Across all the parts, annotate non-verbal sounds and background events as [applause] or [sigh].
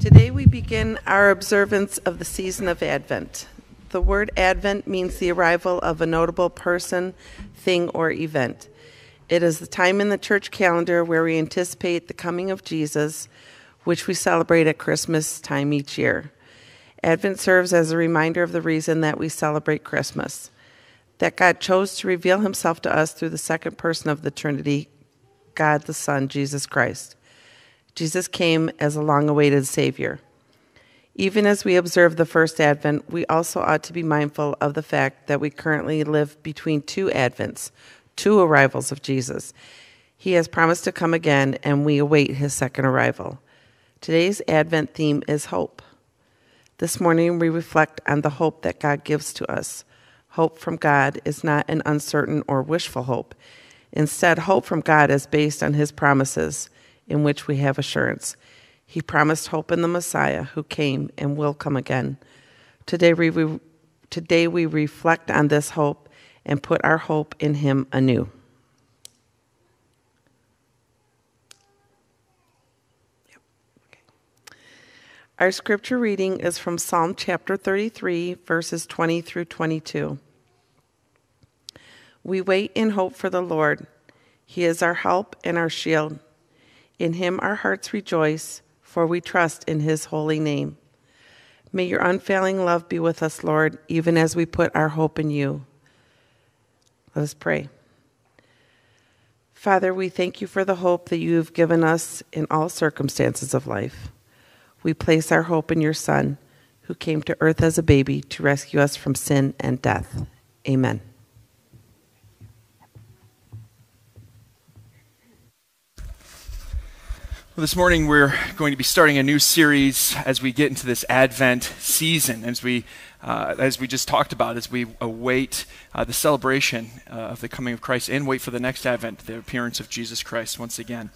Today we begin our observance of the season of Advent. The word Advent means the arrival of a notable person, thing, or event. It is the time in the church calendar where we anticipate the coming of Jesus, which we celebrate at Christmas time each year. Advent serves as a reminder of the reason that we celebrate Christmas that God chose to reveal himself to us through the second person of the Trinity, God the Son, Jesus Christ. Jesus came as a long awaited Savior. Even as we observe the first Advent, we also ought to be mindful of the fact that we currently live between two Advents, two arrivals of Jesus. He has promised to come again, and we await his second arrival. Today's Advent theme is hope. This morning, we reflect on the hope that God gives to us. Hope from God is not an uncertain or wishful hope. Instead, hope from God is based on his promises, in which we have assurance. He promised hope in the Messiah who came and will come again. Today we, today we reflect on this hope and put our hope in him anew. Our scripture reading is from Psalm chapter 33, verses 20 through 22. We wait in hope for the Lord. He is our help and our shield. In him our hearts rejoice, for we trust in his holy name. May your unfailing love be with us, Lord, even as we put our hope in you. Let us pray. Father, we thank you for the hope that you have given us in all circumstances of life. We place our hope in your Son, who came to earth as a baby to rescue us from sin and death. Amen. Well, this morning we're going to be starting a new series as we get into this Advent season, as we, uh, as we just talked about, as we await uh, the celebration uh, of the coming of Christ and wait for the next Advent, the appearance of Jesus Christ once again.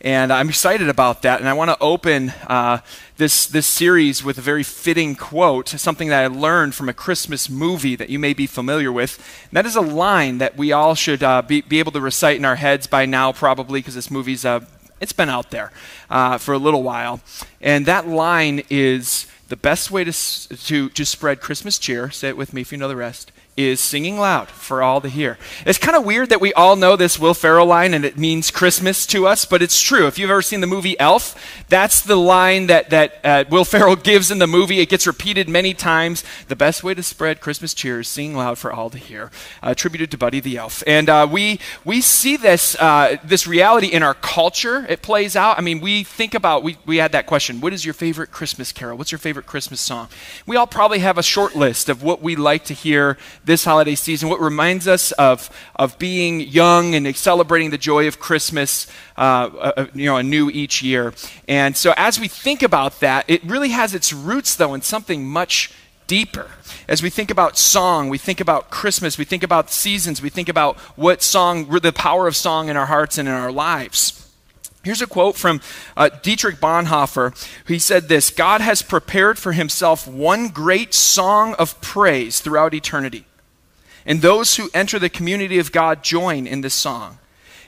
And I'm excited about that. And I want to open uh, this, this series with a very fitting quote, something that I learned from a Christmas movie that you may be familiar with. And that is a line that we all should uh, be, be able to recite in our heads by now, probably, because this movie's uh, it's been out there uh, for a little while. And that line is the best way to, to, to spread Christmas cheer, say it with me if you know the rest, is singing loud for all to hear. It's kind of weird that we all know this Will Ferrell line and it means Christmas to us, but it's true. If you've ever seen the movie Elf, that's the line that, that uh, Will [laughs] Ferrell gives in the movie. It gets repeated many times. The best way to spread Christmas cheer is singing loud for all to hear. Uh, attributed to Buddy the Elf. And uh, we, we see this, uh, this reality in our culture. It plays out. I mean, we think about, we, we had that question what is your favorite Christmas carol? What's your favorite Christmas song? We all probably have a short list of what we like to hear this holiday season, what reminds us of, of being young and celebrating the joy of Christmas, uh, uh, you know, anew each year. And so as we think about that, it really has its roots, though, in something much deeper. As we think about song, we think about Christmas, we think about seasons, we think about what song, the power of song in our hearts and in our lives. Here's a quote from uh, Dietrich Bonhoeffer. He said this God has prepared for himself one great song of praise throughout eternity. And those who enter the community of God join in this song.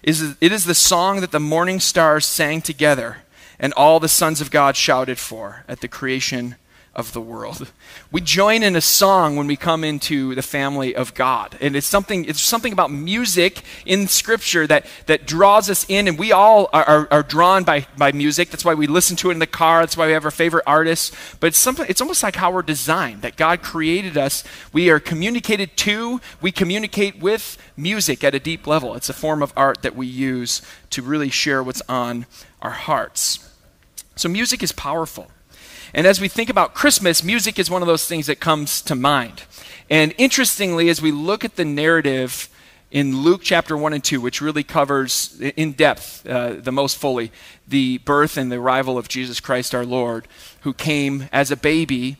It is the song that the morning stars sang together and all the sons of God shouted for at the creation of the world. We join in a song when we come into the family of God. And it's something, it's something about music in Scripture that, that draws us in, and we all are, are, are, drawn by, by music. That's why we listen to it in the car. That's why we have our favorite artists. But it's, something, it's almost like how we're designed, that God created us. We are communicated to, we communicate with music at a deep level. It's a form of art that we use to really share what's on our hearts. So music is powerful. And as we think about Christmas, music is one of those things that comes to mind. And interestingly, as we look at the narrative in Luke chapter 1 and 2, which really covers in depth, uh, the most fully, the birth and the arrival of Jesus Christ our Lord, who came as a baby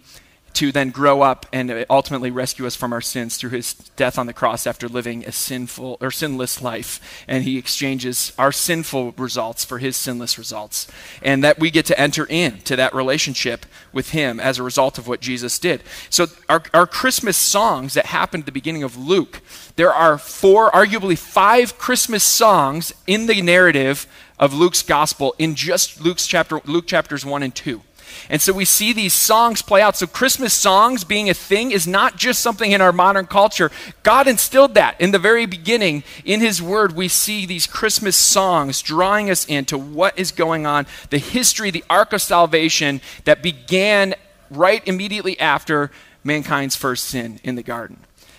to then grow up and ultimately rescue us from our sins through his death on the cross after living a sinful or sinless life. And he exchanges our sinful results for his sinless results. And that we get to enter into that relationship with him as a result of what jesus did. So our, our christmas songs that happen at the beginning of luke there are four arguably five christmas songs in the narrative of luke's gospel in just luke's chapter luke chapters 1 and 2 And so we see these songs play out. So Christmas songs being a thing is not just something in our modern culture. God instilled that in the very beginning. In His Word, we see these Christmas songs drawing us into what is going on, the history, the arc of salvation that began right immediately after mankind's first sin in the garden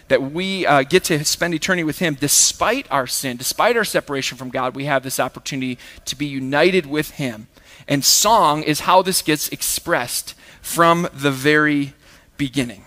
that we uh, get to spend eternity with Him despite our sin, despite our separation from God. We have this opportunity to be united with Him. And song is how this gets expressed from the very beginning.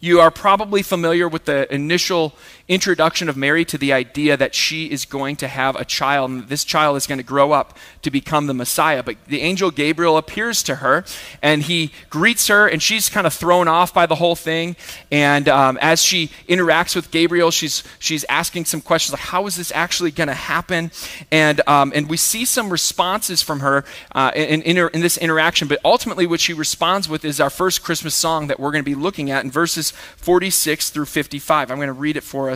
You are probably familiar with the initial introduction of Mary to the idea that she is going to have a child and this child is going to grow up to become the Messiah. But the angel Gabriel appears to her and he greets her, and she's kind of thrown off by the whole thing. And um, as she interacts with Gabriel, she's, she's asking some questions like, How is this actually going to happen? And, um, and we see some responses from her uh, in, in, in this interaction. But ultimately, what she responds with is our first Christmas song that we're going to be looking at in verses 46 through 55. I'm going to read it for us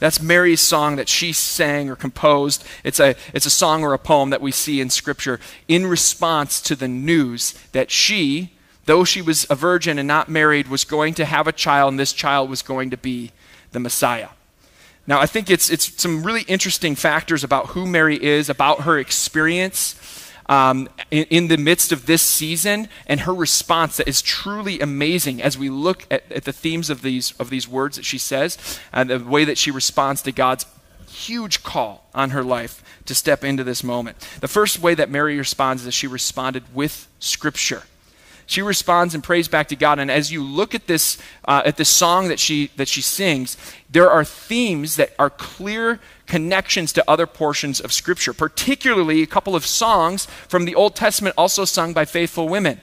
That's Mary's song that she sang or composed. It's a, it's a song or a poem that we see in Scripture in response to the news that she, though she was a virgin and not married, was going to have a child, and this child was going to be the Messiah. Now, I think it's, it's some really interesting factors about who Mary is, about her experience um, in, in, the midst of this season, and her response that is truly amazing as we look at, at the themes of these, of these words that she says and the way that she responds to God's huge call on her life to step into this moment. The first way that Mary responds is she responded with Scripture. She responds and prays back to God. And as you look at this, uh, at this song that she, that she sings, there are themes that are clear connections to other portions of Scripture, particularly a couple of songs from the Old Testament also sung by faithful women.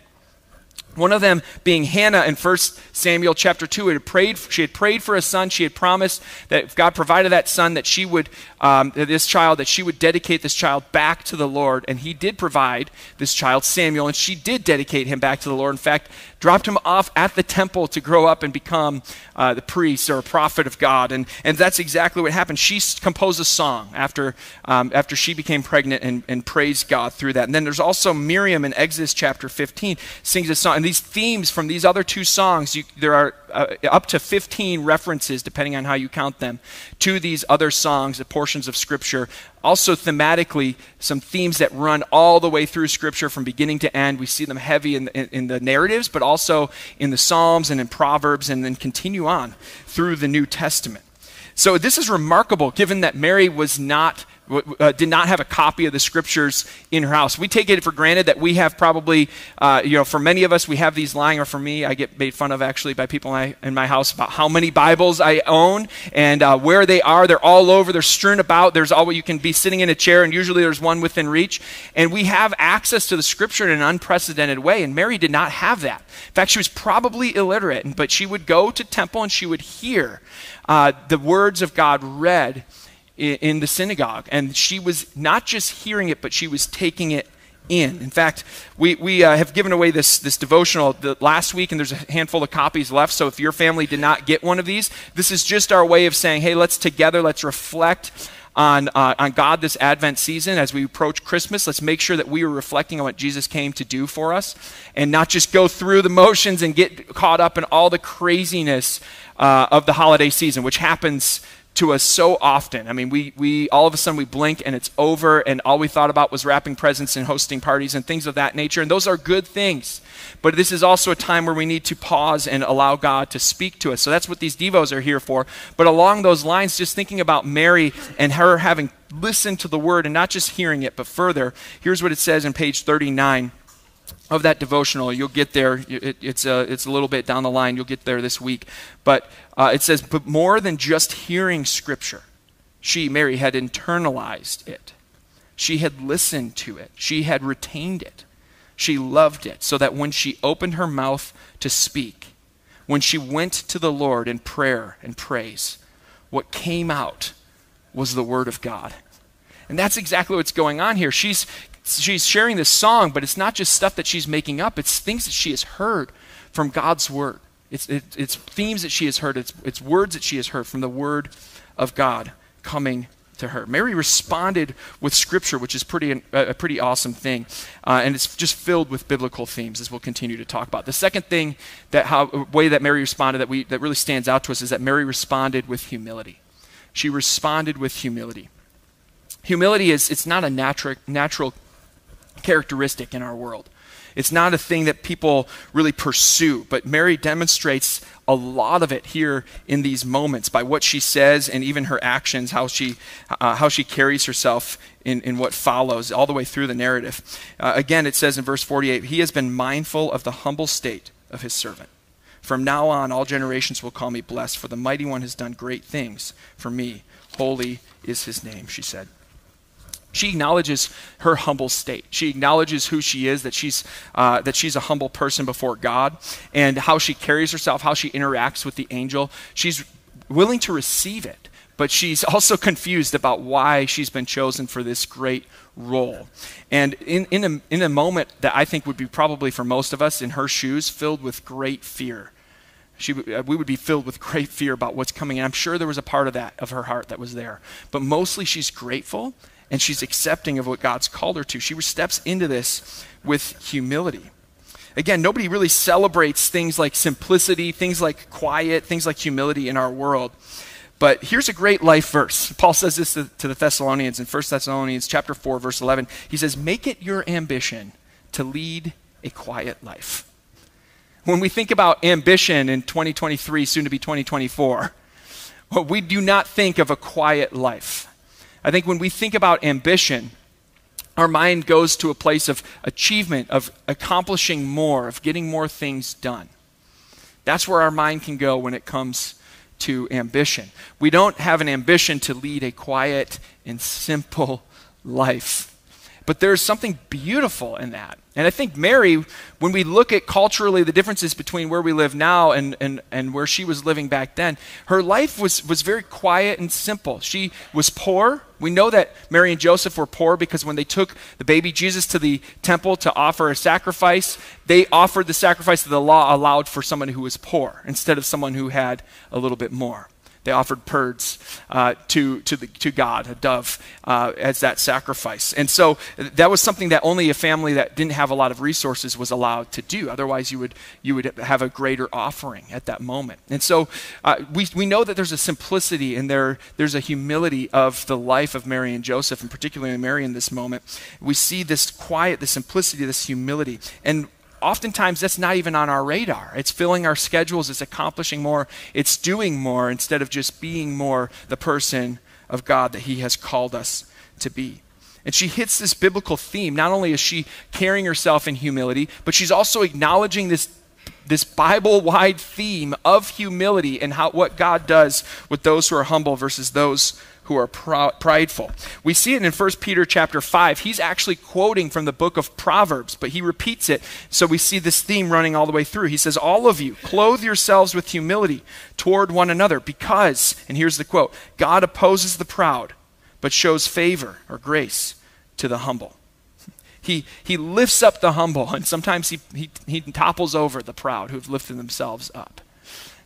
One of them being Hannah in 1 Samuel chapter 2. Had prayed, she had prayed for a son. She had promised that if God provided that son, that she would, um, this child, that she would dedicate this child back to the Lord. And he did provide this child, Samuel, and she did dedicate him back to the Lord. In fact, dropped him off at the temple to grow up and become uh, the priest or a prophet of God. And, and that's exactly what happened. She composed a song after, um, after she became pregnant and, and praised God through that. And then there's also Miriam in Exodus chapter 15 sings a song. And these themes from these other two songs, you, there are uh, up to 15 references, depending on how you count them, to these other songs, the portions of Scripture. Also, thematically, some themes that run all the way through Scripture from beginning to end. We see them heavy in, in, in the narratives, but also in the Psalms and in Proverbs, and then continue on through the New Testament. So, this is remarkable given that Mary was not uh, did not have a copy of the scriptures in her house. We take it for granted that we have probably, uh, you know, for many of us, we have these lying, or for me, I get made fun of actually by people in my, in my house about how many Bibles I own and uh, where they are. They're all over, they're strewn about. There's always, you can be sitting in a chair, and usually there's one within reach. And we have access to the scripture in an unprecedented way, and Mary did not have that. In fact, she was probably illiterate, but she would go to temple and she would hear uh, the words of God read in, the synagogue. And she was not just hearing it, but she was taking it in. In fact, we, we uh, have given away this, this devotional the, last week, and there's a handful of copies left. So if your family did not get one of these, this is just our way of saying, hey, let's together, let's reflect on, uh, on God this Advent season as we approach Christmas. Let's make sure that we are reflecting on what Jesus came to do for us and not just go through the motions and get caught up in all the craziness uh, of the holiday season, which happens to us so often. I mean, we, we all of a sudden we blink and it's over, and all we thought about was wrapping presents and hosting parties and things of that nature. And those are good things. But this is also a time where we need to pause and allow God to speak to us. So that's what these Devos are here for. But along those lines, just thinking about Mary and her having listened to the word and not just hearing it, but further, here's what it says in page 39 of that devotional. You'll get there. It, it's, a, it's a little bit down the line. You'll get there this week. But uh, it says, but more than just hearing Scripture, she, Mary, had internalized it. She had listened to it. She had retained it. She loved it, so that when she opened her mouth to speak, when she went to the Lord in prayer and praise, what came out was the Word of God. And that's exactly what's going on here. She's she's sharing this song, but it's not just stuff that she's making up, it's things that she has heard from God's word. It's, it, it's themes that she has heard, it's, it's words that she has heard from the word of God coming to her. Mary responded with scripture, which is pretty a, pretty awesome thing, uh, and it's just filled with biblical themes, as we'll continue to talk about. The second thing that how way that Mary responded that we that really stands out to us is that Mary responded with humility. She responded with humility. Humility is it's not a natural natural characteristic in our world. It's not a thing that people really pursue, but Mary demonstrates a lot of it here in these moments by what she says and even her actions, how she, uh, how she carries herself in, in what follows all the way through the narrative. Uh, again, it says in verse 48 He has been mindful of the humble state of his servant. From now on, all generations will call me blessed, for the mighty one has done great things for me. Holy is his name, she said. She acknowledges her humble state. She acknowledges who she is, that she's, uh, that she's a humble person before God, and how she carries herself, how she interacts with the angel. She's willing to receive it, but she's [laughs] also confused about why she's been chosen for this great role. And in, in, a, in a moment that I think would be probably for most of us in her shoes, filled with great fear. She, uh, we would be filled with [laughs] great fear about what's coming. And I'm sure there was a part of that, of her heart, that was there. But mostly she's grateful and she's accepting of what God's called her to. She steps into this with humility. Again, nobody really celebrates things like simplicity, things like quiet, things like humility in our world. But here's a great life verse. Paul says this to, to the Thessalonians in 1 Thessalonians chapter 4 verse 11. He says, "Make it your ambition to lead a quiet life." When we think about ambition in 2023 soon to be 2024, well, we do not think of a quiet life. I think when we think about ambition, our mind goes to a place of achievement, of accomplishing more, of getting more things done. That's where our mind can go when it comes to ambition. We don't have an ambition to lead a quiet and simple [laughs] life. But there's something beautiful in that. And I think Mary, when we look at culturally the differences between where we live now and, and, and where she was living back then, her life was, was very quiet and simple. She was poor. We know that Mary and Joseph were poor because when they took the baby Jesus to the temple to offer a sacrifice, they offered the sacrifice that the law allowed for someone who was poor instead of someone who had a little bit more. They offered birds uh, to, to, the, to God, a dove, uh, as that sacrifice. And so that was something that only a family that didn't have a lot of resources was allowed to do. Otherwise, you would, you would have a greater offering at that moment. And so uh, we, we know that there's a simplicity and there, there's a humility of the life of Mary and Joseph, and particularly Mary in this moment. We see this quiet, the simplicity, this humility. And oftentimes that's not even on our radar. It's filling our schedules, it's accomplishing more, it's doing more instead of just being more the person of God that He has called us to be. And she hits this biblical theme. Not only is she carrying herself in humility, but she's also acknowledging this, this Bible wide theme of humility and how, what God does with those who are humble versus those who are prideful. We see it in 1 Peter chapter 5. He's actually quoting from the book of Proverbs, but he repeats it. So we see this theme running all the way through. He says, All of you, clothe yourselves with humility toward one another, because, and here's the quote God opposes the proud, but shows favor or grace to the humble. He, he lifts up the humble, and sometimes he, he, he topples over the proud who've lifted themselves up.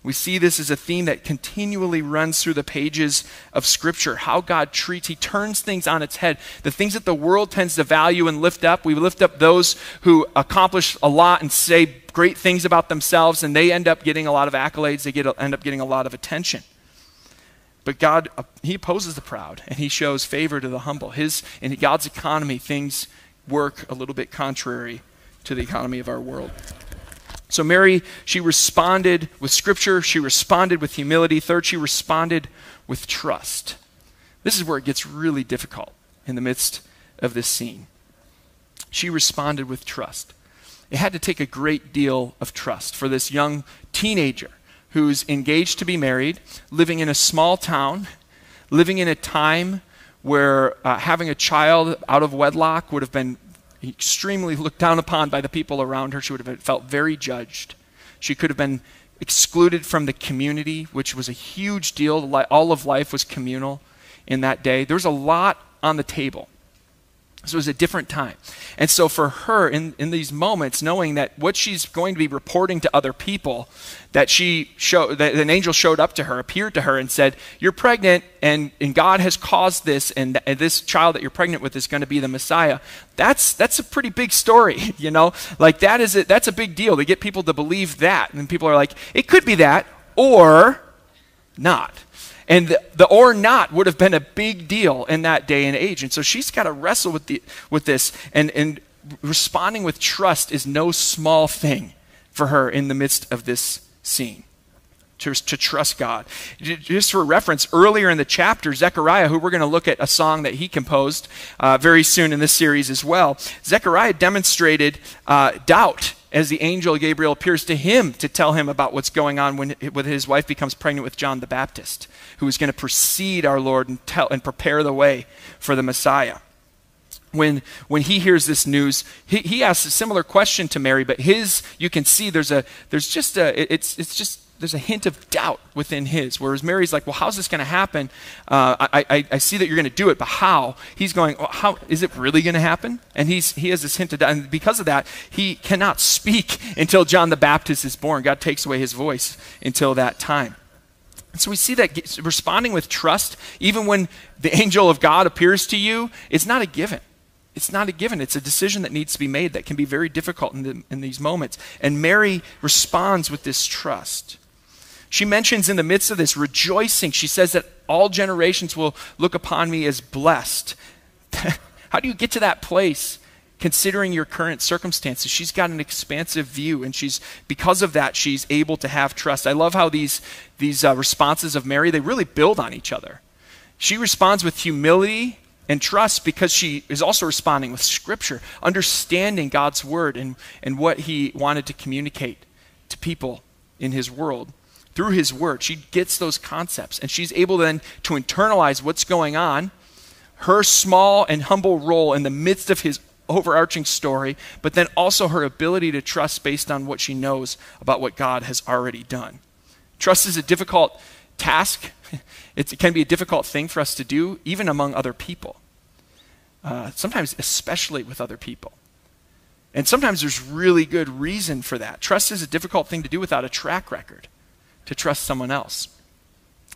We see this as a theme that continually runs through the pages of Scripture. How God treats, He turns things on its head. The things that the world tends to value and lift up, we lift up those who accomplish a lot and say great things about themselves, and they end up getting a lot of accolades, they get, end up getting a lot of attention. But God, uh, He opposes the proud and He shows favor to the humble. His, in God's economy, things work a little bit contrary to the economy of our world. So, Mary, she responded with scripture, she responded with humility. Third, she responded with trust. This is where it gets really difficult in the midst of this scene. She responded with trust. It had to take a great deal of trust for this young teenager who's engaged to be married, living in a small town, living in a time where uh, having a child out of wedlock would have been extremely looked down upon by the people around her. She would have felt very judged. She could have been excluded from the community, which was a huge deal. All of life was communal in that day. There was a lot on the table. So it was a different time. And so for her, in, in these moments, knowing that what she's going to be reporting to other people, that she showed, that an angel showed up to her, appeared to her, and said, You're pregnant, and, and God has caused this, and, and this child that you're pregnant with is going to be the Messiah. That's, that's a pretty big story, [laughs] you know? Like, that is a, that's a big deal to get people to believe that. And people are like, It could be that, or not. And the, the, or not would have been a big deal in that day and age. And so she's got to wrestle with, the, with this. And, and responding with trust is no small thing for her in the midst of this scene. To, to trust God. Just for reference, earlier in the chapter, Zechariah, who we're going to look at a song that he composed uh, very soon in this series as well, Zechariah demonstrated uh, doubt as the angel Gabriel appears to him to tell him about what's going on when, when his wife becomes pregnant with John the Baptist, who is going to precede our Lord and, tell, and prepare the way for the Messiah. When, when he hears this news, he, he asks a similar question to Mary, but his, you can see there's a, there's just a, it's, it's just there's a hint of doubt within his. Whereas Mary's like, well, how's this going to happen? Uh, I, I, I, see that you're going to do it, but how? He's going, well, how is it really going to happen? And he's, he has this hint of doubt. And because of that, he cannot speak [laughs] until John the Baptist is born. God takes away his voice until that time. So we see that responding with trust, even when the angel of God appears to you, it's not a given. It's not a given. It's a decision that needs to be made that can be very difficult in, the, in these moments. And Mary responds with this trust. She mentions in the midst of this rejoicing, she says that all generations will look upon me as blessed. [laughs] How do you get to that place? considering your current circumstances she's got an expansive view and she's because of that she's able to have trust i love how these these uh, responses of mary they really build on each other she responds with humility and trust because she is also responding with scripture understanding god's word and, and what he wanted to communicate to people in his world through his word. She gets those concepts and she's able then to internalize what's going on, her small and humble role in the midst of his overarching story, but then also her ability to trust based on what she knows about what God has already done. Trust is a difficult task. [laughs] it can be a difficult thing for us to do, even among other people. Uh, sometimes, especially with other people. And sometimes there's really good reason for that. Trust is a difficult thing to do without a track record to trust someone else.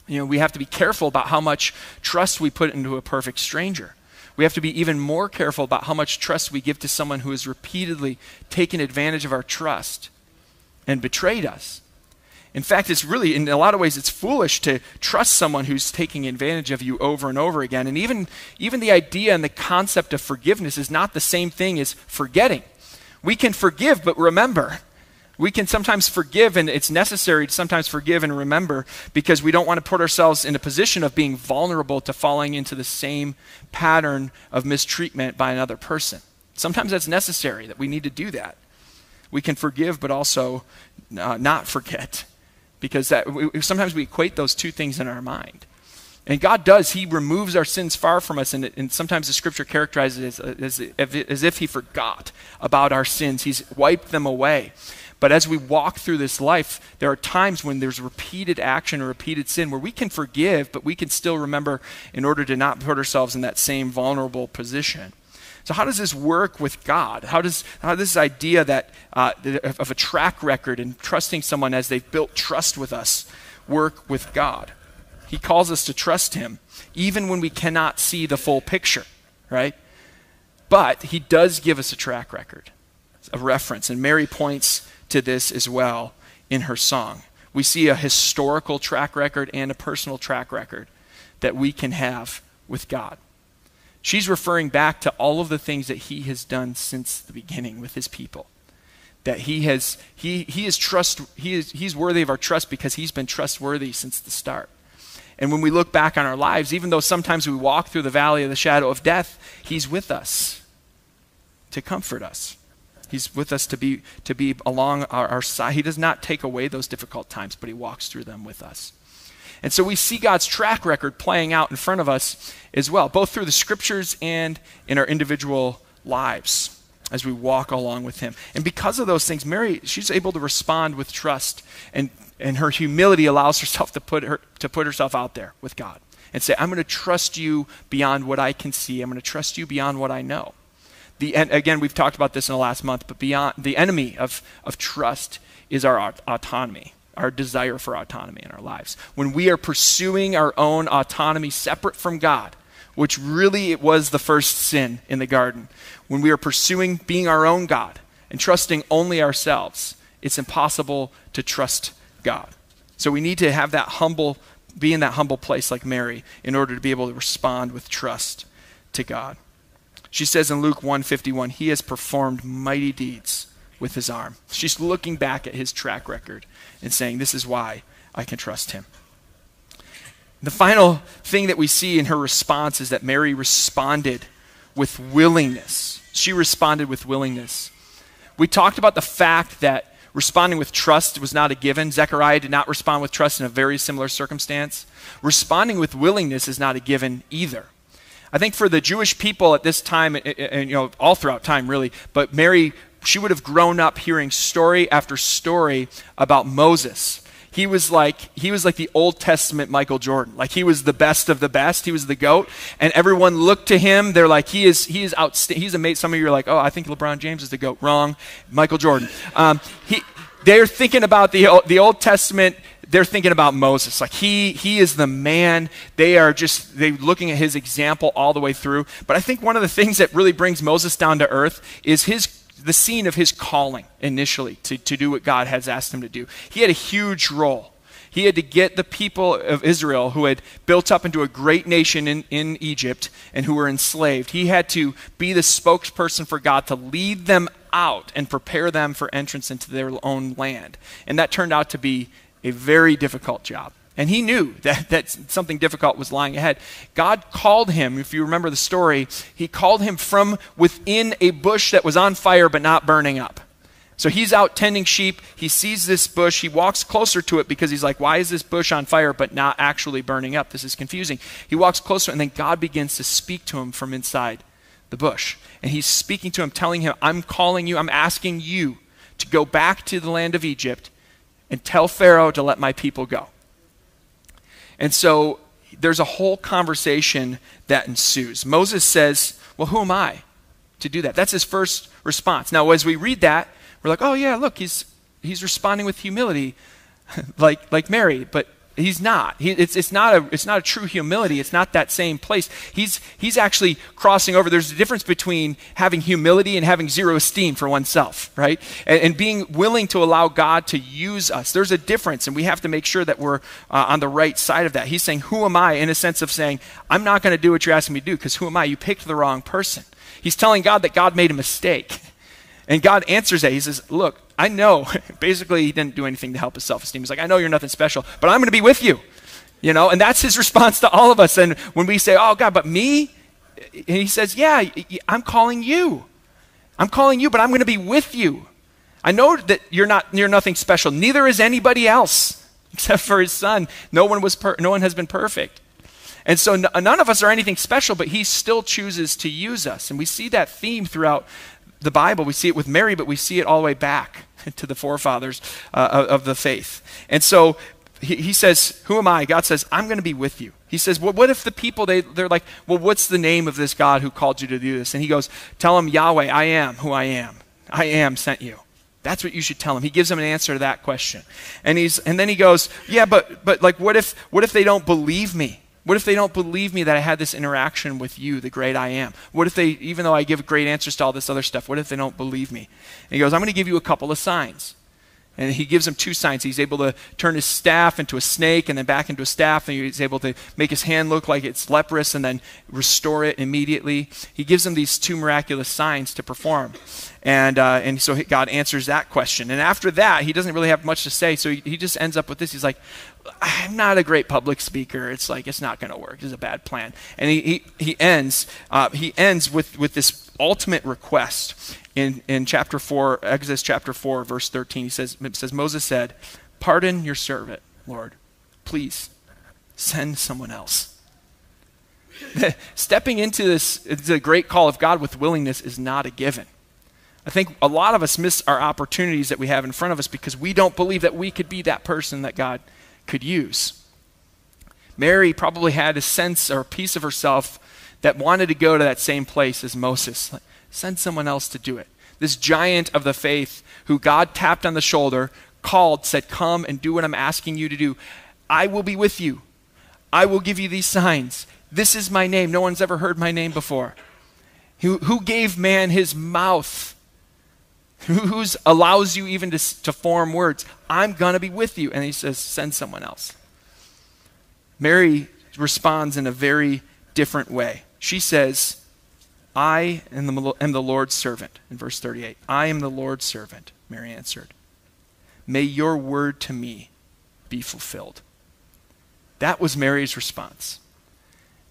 You know, we have to be careful about how much trust we put into a perfect stranger. We have to be even more careful about how much trust we give to someone who has repeatedly taken advantage of our trust and betrayed us. In fact, it's really, in a lot of ways, it's foolish to trust someone who's taking advantage of you over and over again. And even, even the idea and the concept of forgiveness is not the same thing as forgetting. We can forgive, but remember. We can sometimes forgive, and it's necessary to sometimes forgive and remember because we don't want to put ourselves in a position of being vulnerable to falling into the same pattern of mistreatment by another person. Sometimes that's necessary, that we need to do that. We can forgive, but also uh, not forget because that, we, sometimes we equate those two things in our mind. And God does, He removes our sins far from us, and, and sometimes the scripture characterizes it as, as, as if He forgot about our sins. He's wiped them away. But as we walk through this life, there are times when there's repeated action or repeated sin where we can forgive, but we can still remember in order to not put ourselves in that same vulnerable position. So, how does this work with God? How does how this idea that uh, of a track record and trusting someone as they've built trust with us work with God? He calls us to trust Him, even when we cannot see the full picture, right? But He does give us a track record, a reference, and Mary points to this as well in her song. We see a historical track record and a personal track record that we can have with God. She's referring back to all of the things that he has done since the beginning with his people. That he has he he is trust he is he's worthy of our trust because he's been trustworthy since the start. And when we look back on our lives, even though sometimes we walk through the valley of the shadow of death, he's with us to comfort us. He's with us to be to be along our, our side. He does not take away those difficult times, but he walks through them with us. And so we see God's track record playing out in front of us as well, both through the scriptures and in our individual lives as we walk along with Him. And because of those things, Mary, she's able to respond with trust, and, and her humility allows herself to put, her, to put herself out there with God and say, I'm going to trust you beyond what I can see, I'm going to trust you beyond what I know. The, and again, we've talked about this in the last month, but beyond the enemy of, of trust is our autonomy our desire for autonomy in our lives. When we are pursuing our own autonomy separate from God, which really it was the first sin in the garden, when we are pursuing being our own God and trusting only ourselves, it's impossible to trust God. So we need to have that humble, be in that humble place like Mary in order to be able to respond with trust to God. She says in Luke 151, He has performed mighty deeds with his arm. She's looking back at his track record and saying, This is why I can trust him. The final thing that we see in her response is that Mary responded with willingness. She responded with willingness. We talked about the fact that responding with trust was not a given. Zechariah did not respond with trust in a very similar circumstance. Responding with willingness is not a given either. I think for the Jewish people at this time, and you know, all throughout time really, but Mary she would have grown up hearing story after story about Moses. He was like he was like the Old Testament Michael Jordan. Like he was the best of the best. He was the goat, and everyone looked to him. They're like he is he is outstanding. He's amazing. Some of you are like, oh, I think LeBron James is the goat. Wrong, Michael Jordan. Um, he they're thinking about the the Old Testament they're thinking about Moses. Like he he is the man. They are just they looking at his example all the way through. But I think one of the things that really brings Moses down to earth is his the scene of his calling initially to, to do what God has asked him to do. He had a huge role. He had to get the people of Israel who had built up into a great nation in, in Egypt and who were enslaved. He had to be the spokesperson for God to lead them out and prepare them for entrance into their own land. And that turned out to be a very difficult job. And he knew [laughs] that, that something difficult was lying ahead. God called him, if you remember the story, he called him from within a bush that was on fire but not burning up. So he's out tending sheep. He sees this bush. He walks closer to it because he's like, why is this bush on fire but not actually burning up? This is confusing. He walks closer, and then God begins to speak to him from inside the bush. And he's speaking to him, telling him, I'm calling you, I'm asking you to go back to the land of Egypt and tell Pharaoh to let my people go. And so there's a whole conversation that ensues. Moses says, Well, who am I to do that? That's his first response. Now, as we read that, we're like, Oh, yeah, look, he's, he's responding with humility [laughs] like, like Mary. But He's not. He, it's, it's, not a, it's not a true humility. It's not that same place. He's, he's actually crossing over. There's a difference between having humility and having zero esteem for oneself, right? And, and being willing to allow God to use us. There's a difference, and we have to make sure that we're uh, on the right side of that. He's saying, Who am I? in a sense of saying, I'm not going to do what you're asking me to do because who am I? You picked the wrong person. He's telling God that God made a mistake. And God answers that. He says, Look, I know. [laughs] Basically, he didn't do anything to help his self esteem. He's like, I know you're nothing special, but I'm going to be with you. You know, and that's his [laughs] response to all of us. And when we say, Oh, God, but me? And he says, Yeah, I'm calling you. I'm calling you, but I'm going to be with you. I know that you're not you're nothing special. Neither is anybody else [laughs] except for his son. No one was per- no one has been perfect. And so n- none of us are anything special, but he still chooses to use us. And we see that theme throughout the Bible. We see it with Mary, but we see it all the way back [laughs] to the forefathers uh, of the faith. And so he, he, says, Who am I? God says, I'm going to be with you. He says, well, What if the people, they, they're like, Well, what's the name of this God who called you to do this? And he goes, Tell him, Yahweh, I am who I am. I am sent you. That's what you should tell him. He gives him an answer to that question. And, he's, and then he goes, Yeah, but, but like, what if, what if they don't believe me? What if they don't believe me that I had this interaction with you, the great I am? What if they, even though I give great answers to all this other stuff, what if they don't believe me? And he goes, I'm going to give you a couple of signs. And he gives him two signs. He's able to turn his staff into a snake and then back into a staff, and he's able to make his hand look like it's leprous and then restore it immediately. He gives him these two miraculous signs to perform. And, uh, and so God answers that question. And after that, he doesn't really have much to say, so he, he just ends up with this. He's like, I'm not a great public speaker. It's like, it's not going to work. It's a bad plan. And he, he, he ends, uh, he ends with, with this ultimate request in, in chapter 4, Exodus chapter 4, verse 13, he says, says, Moses said, Pardon your servant, Lord. Please send someone else. [laughs] Stepping into this, the great call of God with willingness is not a given. I think a lot of us miss our opportunities that we have in front of us because we don't believe that we could be that person that God could use. Mary probably had a sense or a piece of herself that wanted to go to that same place as Moses. Send someone else to do it. This giant of the faith who God tapped on the shoulder, called, said, Come and do what I'm asking you to do. I will be with you. I will give you these signs. This is my name. No one's ever heard my name before. Who, who gave man his mouth? Who allows you even to, to form words? I'm going to be with you. And he says, Send someone else. Mary responds in a very different way. She says, I am the, am the Lord's servant, in verse 38. I am the Lord's servant, Mary answered. May your word to me be fulfilled. That was Mary's response.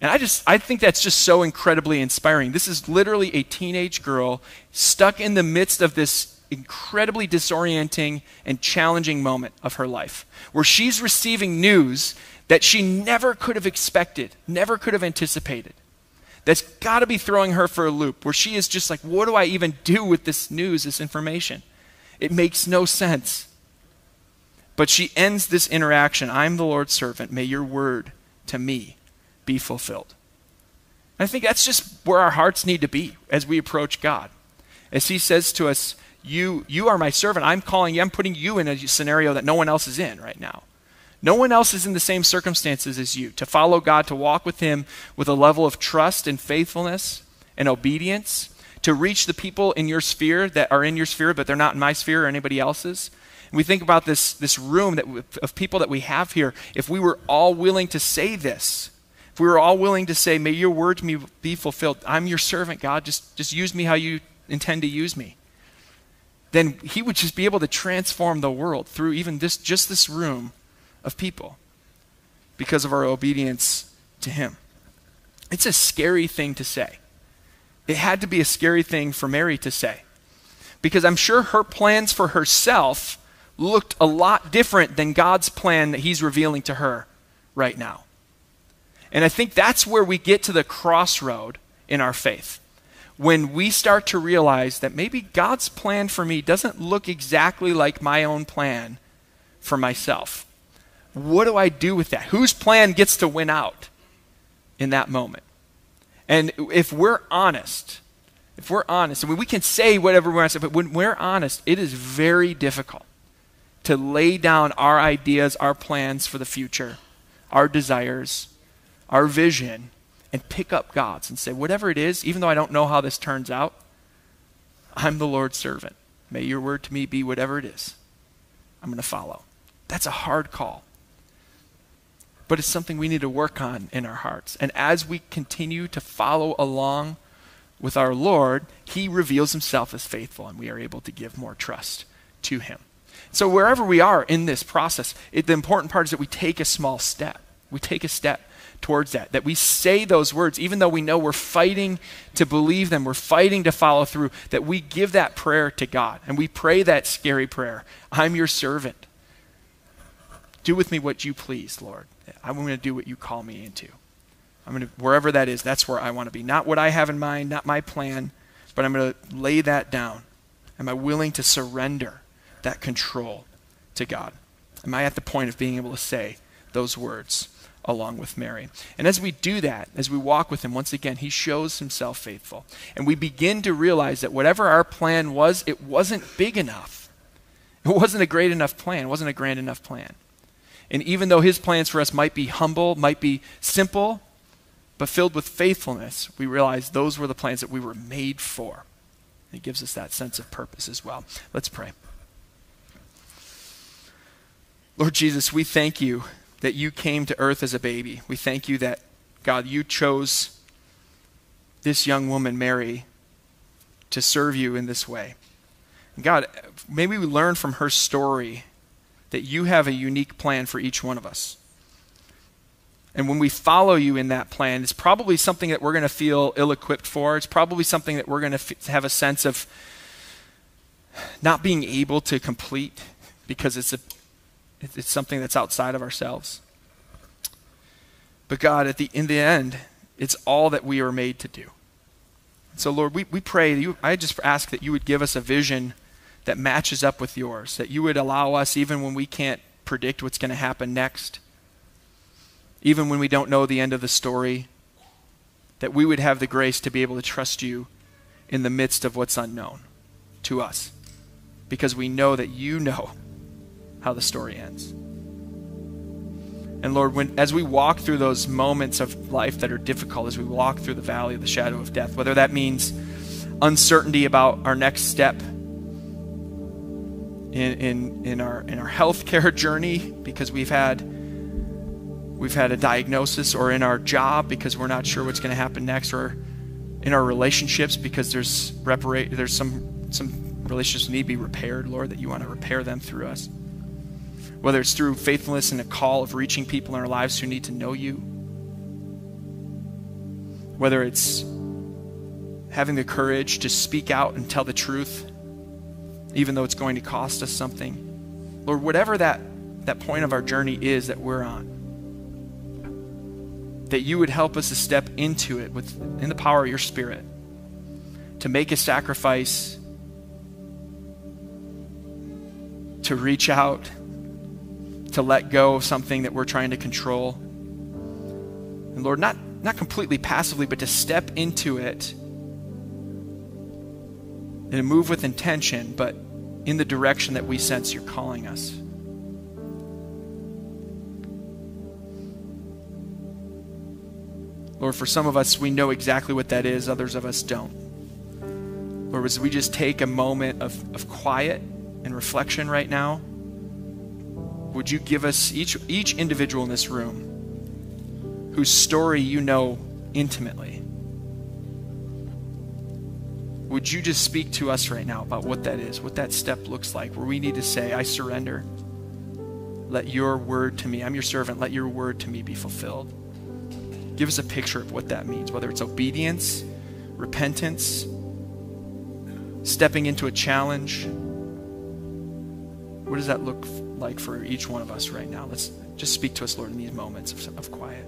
And I just I think that's just so incredibly inspiring. This is literally a teenage girl stuck in the midst of this incredibly disorienting and challenging moment of her life where she's receiving news that she never could have expected, never could have anticipated that's got to be throwing her for a loop, where she is just like, what do I even do with this news, this information? It makes no sense. But she ends this interaction I'm the Lord's servant. May your word to me be fulfilled. I think that's just where our hearts need to be as we approach God. As He says to us, you, you are my servant. I'm calling you, I'm putting you in a scenario that no one else is in right now. No one else is in the same circumstances as you. To follow God, to walk with Him with a level of trust and faithfulness and obedience, to reach the people in your sphere that are in your sphere, but they're not in my sphere or anybody else's. And we think about this, this room that, of people that we have here. If we were all willing to say this, if we were all willing to say, May your word me be fulfilled, I'm your servant, God, just, just use me how you intend to use me. Then he would just be able to transform the world through even this just this room of people because of our obedience to Him. It's a scary thing to say. It had to be a scary thing for Mary to say because I'm sure her plans for herself looked a lot different than God's plan that He's revealing to her right now. And I think that's where we get to the crossroad in our faith. When we start to realize that maybe God's plan for me doesn't look exactly like my own plan for myself. What do I do with that? Whose plan gets to win out in that moment? And if we're honest, if we're honest, I mean, we can say whatever we want to say, but when we're honest, it is very difficult to lay down our ideas, our plans for the future, our desires, our vision, and pick up God's and say, whatever it is, even though I don't know how this turns out, I'm the Lord's servant. May your word to me be whatever it is. I'm going to follow. That's a hard call but it's something we need to work on in our hearts. And as we continue to follow along with our Lord, He reveals Himself as faithful, and we are able to give more trust to Him. So, wherever we are in this process, it, the important part is that we take a small step. We take a step towards that. That we say those words, even though we know we're fighting to believe them, we're fighting to follow through, that we give that prayer to God. And we pray that scary prayer I'm your servant. Do with me what you please, Lord. I'm going to do what you call me into. I'm going to, wherever that is, that's where I want to be. Not what I have in mind, not my plan, but I'm going to lay that down. Am I willing to surrender that control to God? Am I at the point of being able to say those words along with Mary? And as we do that, as we walk with Him, once again, He shows Himself faithful. And we begin to realize that whatever our plan was, it wasn't big enough. It wasn't a great enough plan, it wasn't a grand enough plan. And even though his plans for us might be humble, might be simple, but filled with faithfulness, we realize those were the plans that we were made for. It gives us that sense of purpose as well. Let's pray. Lord Jesus, we thank you that you came to earth as a baby. We thank you that, God, you chose this young woman, Mary, to serve you in this way. God, maybe we learn from her story that you have a unique plan for each one of us. And when we follow you in that plan, it's probably something that we're going to feel ill equipped for. It's probably something that we're going to f- have a sense of not being able to complete because it's, a, it's something that's outside of ourselves. But God, at the, in the end, it's all that we are made to do. So, Lord, we, we pray, you, I just ask that you would give us a vision that matches up with yours, that you would allow us, even when we can't predict what's going to happen next, even when we don't know the end of the story, that we would have the grace to be able to trust you in the midst of what's unknown to us, because we know that you know how the story ends. And Lord, when, as we walk through those moments of life that are difficult, as we walk through the valley of the shadow of death, whether that means uncertainty about our next step in, in, in our in our healthcare [laughs] journey because we've had we've had a diagnosis or in our job because we're not sure what's going to happen next or in our relationships because there's reparate there's some some relationships need to be repaired lord that you want to repair them through us whether it's through faithfulness and a call of reaching people in our lives who need to know you whether it's having the courage to speak out and tell the truth even though it's going to cost us something. Lord, whatever that, that point of our journey is that we're on, that you would help us to step into it with, in the power of your Spirit, to make a sacrifice, to reach out, to let go of something that we're trying to control. And Lord, not, not completely passively, but to step into it and move with intention, but in the direction that we sense you're calling us. Lord, for some of us, we know exactly what that is, others of us don't. Lord, as we just take a moment of, of quiet and reflection right now, would you give us, each, each individual in this room, whose story you know intimately, would you just speak to us right now about what that is, what that step looks like, where we need to say, I surrender. Let your word to me, I'm your servant, let your word to me be fulfilled. Give us a picture of what that means, whether it's obedience, repentance, stepping into a challenge. What does that look like for each one of us right now? Let's just speak to us, Lord, in these moments of, of quiet.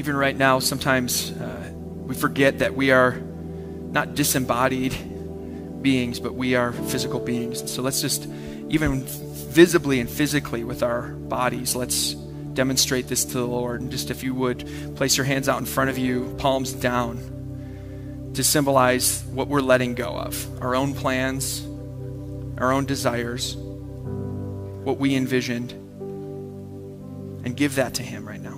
Even right now, sometimes uh, we forget that we are not disembodied beings, but we are physical beings. So let's just, even visibly and physically with our bodies, let's demonstrate this to the Lord. And just if you would, place your hands out in front of you, palms down, to symbolize what we're letting go of our own plans, our own desires, what we envisioned, and give that to Him right now.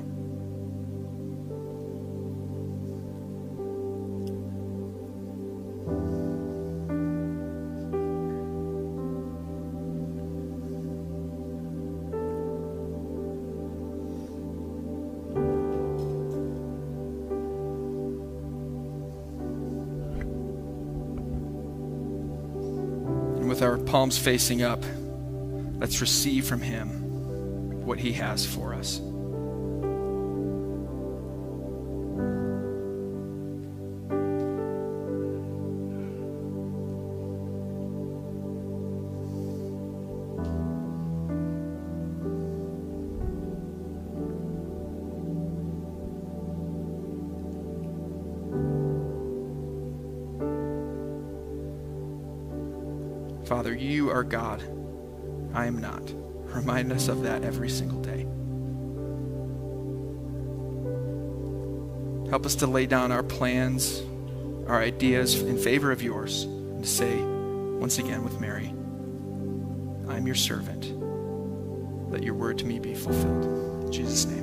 Palms facing up, let's receive from Him what He has for us. Are God. I am not. Remind us of that every single day. Help us to lay down our plans, our ideas in favor of yours, and to say, once again with Mary, I am your servant. Let your word to me be fulfilled. In Jesus' name.